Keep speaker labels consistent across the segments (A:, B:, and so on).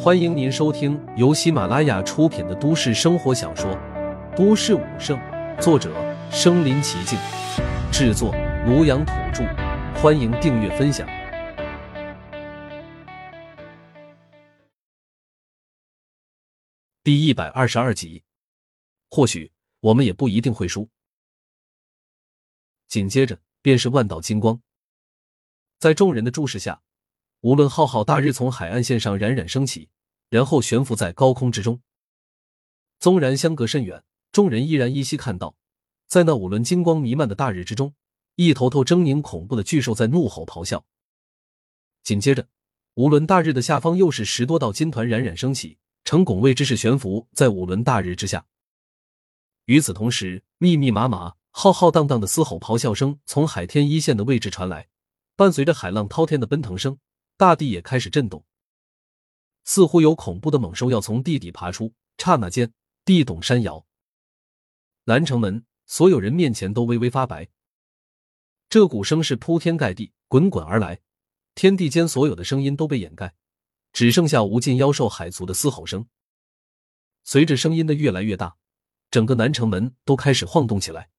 A: 欢迎您收听由喜马拉雅出品的都市生活小说《都市武圣》，作者：身临其境，制作：庐阳土著。欢迎订阅分享。第一百二十二集，或许我们也不一定会输。紧接着便是万道金光，在众人的注视下，无论浩浩大日从海岸线上冉冉升起。然后悬浮在高空之中，纵然相隔甚远，众人依然依稀看到，在那五轮金光弥漫的大日之中，一头头狰狞恐怖的巨兽在怒吼咆哮。紧接着，五轮大日的下方又是十多道金团冉冉升起，呈拱卫之势悬浮在五轮大日之下。与此同时，密密麻麻、浩浩荡荡的嘶吼咆哮声从海天一线的位置传来，伴随着海浪滔天的奔腾声，大地也开始震动。似乎有恐怖的猛兽要从地底爬出，刹那间地动山摇。南城门所有人面前都微微发白。这股声势铺天盖地，滚滚而来，天地间所有的声音都被掩盖，只剩下无尽妖兽海族的嘶吼声。随着声音的越来越大，整个南城门都开始晃动起来。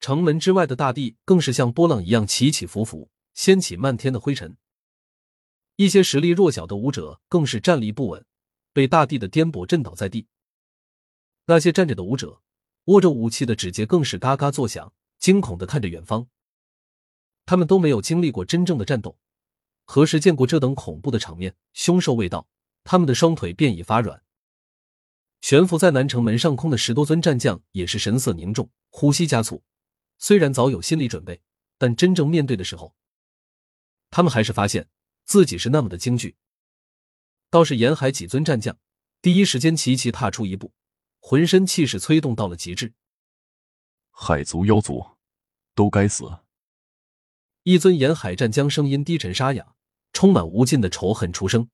A: 城门之外的大地更是像波浪一样起起伏伏，掀起漫天的灰尘。一些实力弱小的武者更是站立不稳，被大地的颠簸震倒在地。那些站着的武者，握着武器的指节更是嘎嘎作响，惊恐的看着远方。他们都没有经历过真正的战斗，何时见过这等恐怖的场面？凶兽未到，他们的双腿便已发软。悬浮在南城门上空的十多尊战将也是神色凝重，呼吸加速。虽然早有心理准备，但真正面对的时候，他们还是发现。自己是那么的惊惧，倒是沿海几尊战将第一时间齐齐踏出一步，浑身气势催动到了极致。
B: 海族妖族，都该死！
A: 一尊沿海战将声音低沉沙哑，充满无尽的仇恨出声。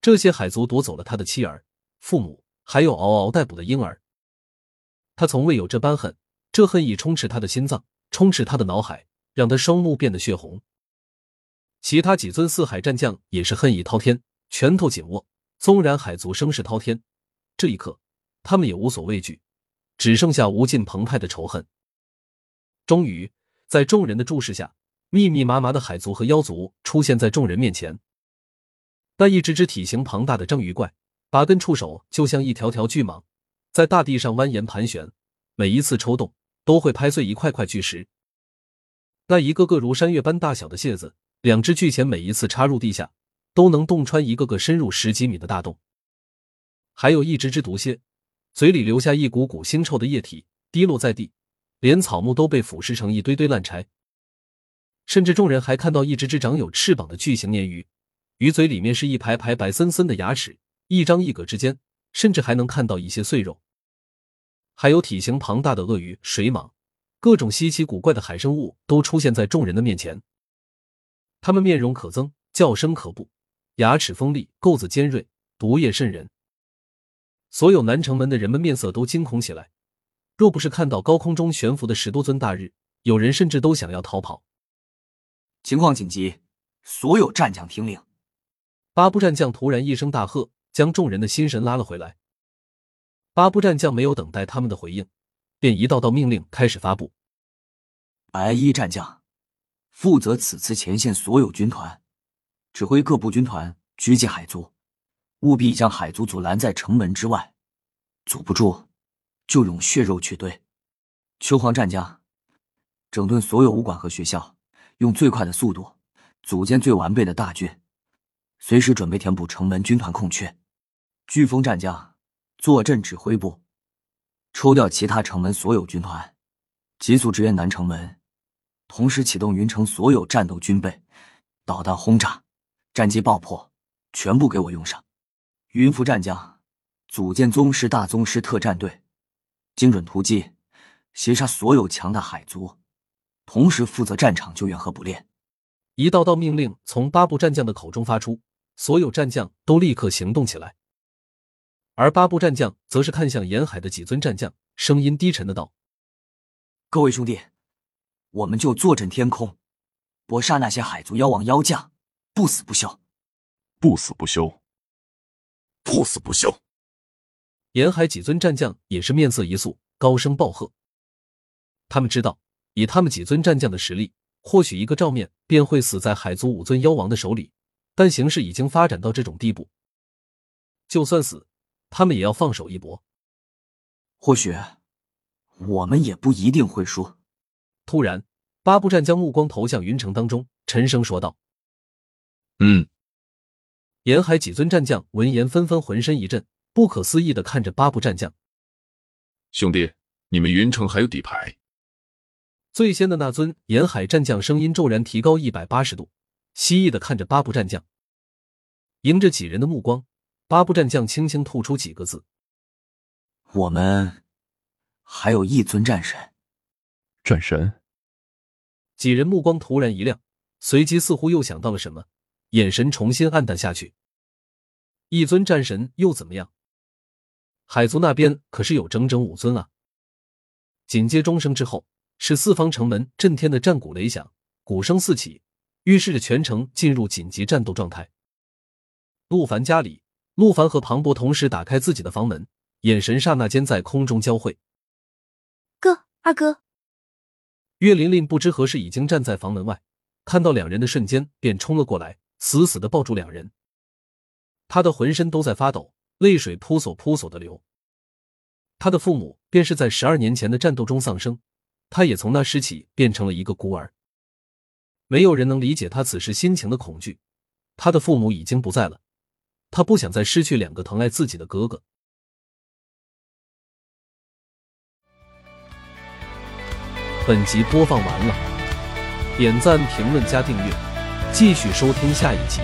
A: 这些海族夺走了他的妻儿、父母，还有嗷嗷待哺的婴儿。他从未有这般恨，这恨意充斥他的心脏，充斥他的脑海，让他双目变得血红。其他几尊四海战将也是恨意滔天，拳头紧握。纵然海族声势滔天，这一刻他们也无所畏惧，只剩下无尽澎湃的仇恨。终于，在众人的注视下，密密麻麻的海族和妖族出现在众人面前。那一只只体型庞大的章鱼怪，八根触手就像一条条巨蟒，在大地上蜿蜒盘旋，每一次抽动都会拍碎一块块巨石。那一个个如山岳般大小的蟹子。两只巨钳每一次插入地下，都能洞穿一个个深入十几米的大洞。还有一只只毒蝎，嘴里留下一股股腥臭的液体，滴落在地，连草木都被腐蚀成一堆堆烂柴。甚至众人还看到一只只长有翅膀的巨型鲶鱼，鱼嘴里面是一排排白森森的牙齿，一张一合之间，甚至还能看到一些碎肉。还有体型庞大的鳄鱼、水蟒，各种稀奇古怪的海生物都出现在众人的面前。他们面容可憎，叫声可怖，牙齿锋利，钩子尖锐，毒液渗人。所有南城门的人们面色都惊恐起来。若不是看到高空中悬浮的十多尊大日，有人甚至都想要逃跑。
C: 情况紧急，所有战将听令！
A: 八部战将突然一声大喝，将众人的心神拉了回来。八部战将没有等待他们的回应，便一道道命令开始发布。
C: 白衣战将。负责此次前线所有军团，指挥各部军团狙击海族，务必将海族阻拦在城门之外，阻不住就用血肉去堆。秋黄战将，整顿所有武馆和学校，用最快的速度组建最完备的大军，随时准备填补城门军团空缺。飓风战将，坐镇指挥部，抽调其他城门所有军团，急速支援南城门。同时启动云城所有战斗军备，导弹轰炸、战机爆破，全部给我用上。云浮战将组建宗师、大宗师特战队，精准突击，截杀所有强大海族，同时负责战场救援和捕猎。
A: 一道道命令从八部战将的口中发出，所有战将都立刻行动起来。而八部战将则是看向沿海的几尊战将，声音低沉的道：“
C: 各位兄弟。”我们就坐镇天空，搏杀那些海族妖王妖将，不死不休。
B: 不死不休，
D: 不死不休！
A: 沿海几尊战将也是面色一肃，高声暴喝。他们知道，以他们几尊战将的实力，或许一个照面便会死在海族五尊妖王的手里。但形势已经发展到这种地步，就算死，他们也要放手一搏。
C: 或许，我们也不一定会输。
A: 突然，八部战将目光投向云城当中，沉声说道：“
D: 嗯。”
A: 沿海几尊战将闻言纷纷浑身一震，不可思议的看着八部战将：“
D: 兄弟，你们云城还有底牌？”
A: 最先的那尊沿海战将声音骤然提高一百八十度。蜥蜴的看着八部战将，迎着几人的目光，八部战将轻轻吐出几个字：“
C: 我们还有一尊战神。”
B: 战神。
A: 几人目光突然一亮，随即似乎又想到了什么，眼神重新暗淡下去。一尊战神又怎么样？海族那边可是有整整五尊啊！紧接钟声之后，是四方城门震天的战鼓雷响，鼓声四起。预示着全城进入紧急战斗状态。陆凡家里，陆凡和庞博同时打开自己的房门，眼神刹那间在空中交汇。
E: 哥，二哥。
A: 岳琳琳不知何时已经站在房门外，看到两人的瞬间便冲了过来，死死的抱住两人。他的浑身都在发抖，泪水扑簌扑簌的流。他的父母便是在十二年前的战斗中丧生，他也从那时起变成了一个孤儿。没有人能理解他此时心情的恐惧。他的父母已经不在了，他不想再失去两个疼爱自己的哥哥。本集播放完了，点赞、评论、加订阅，继续收听下一集。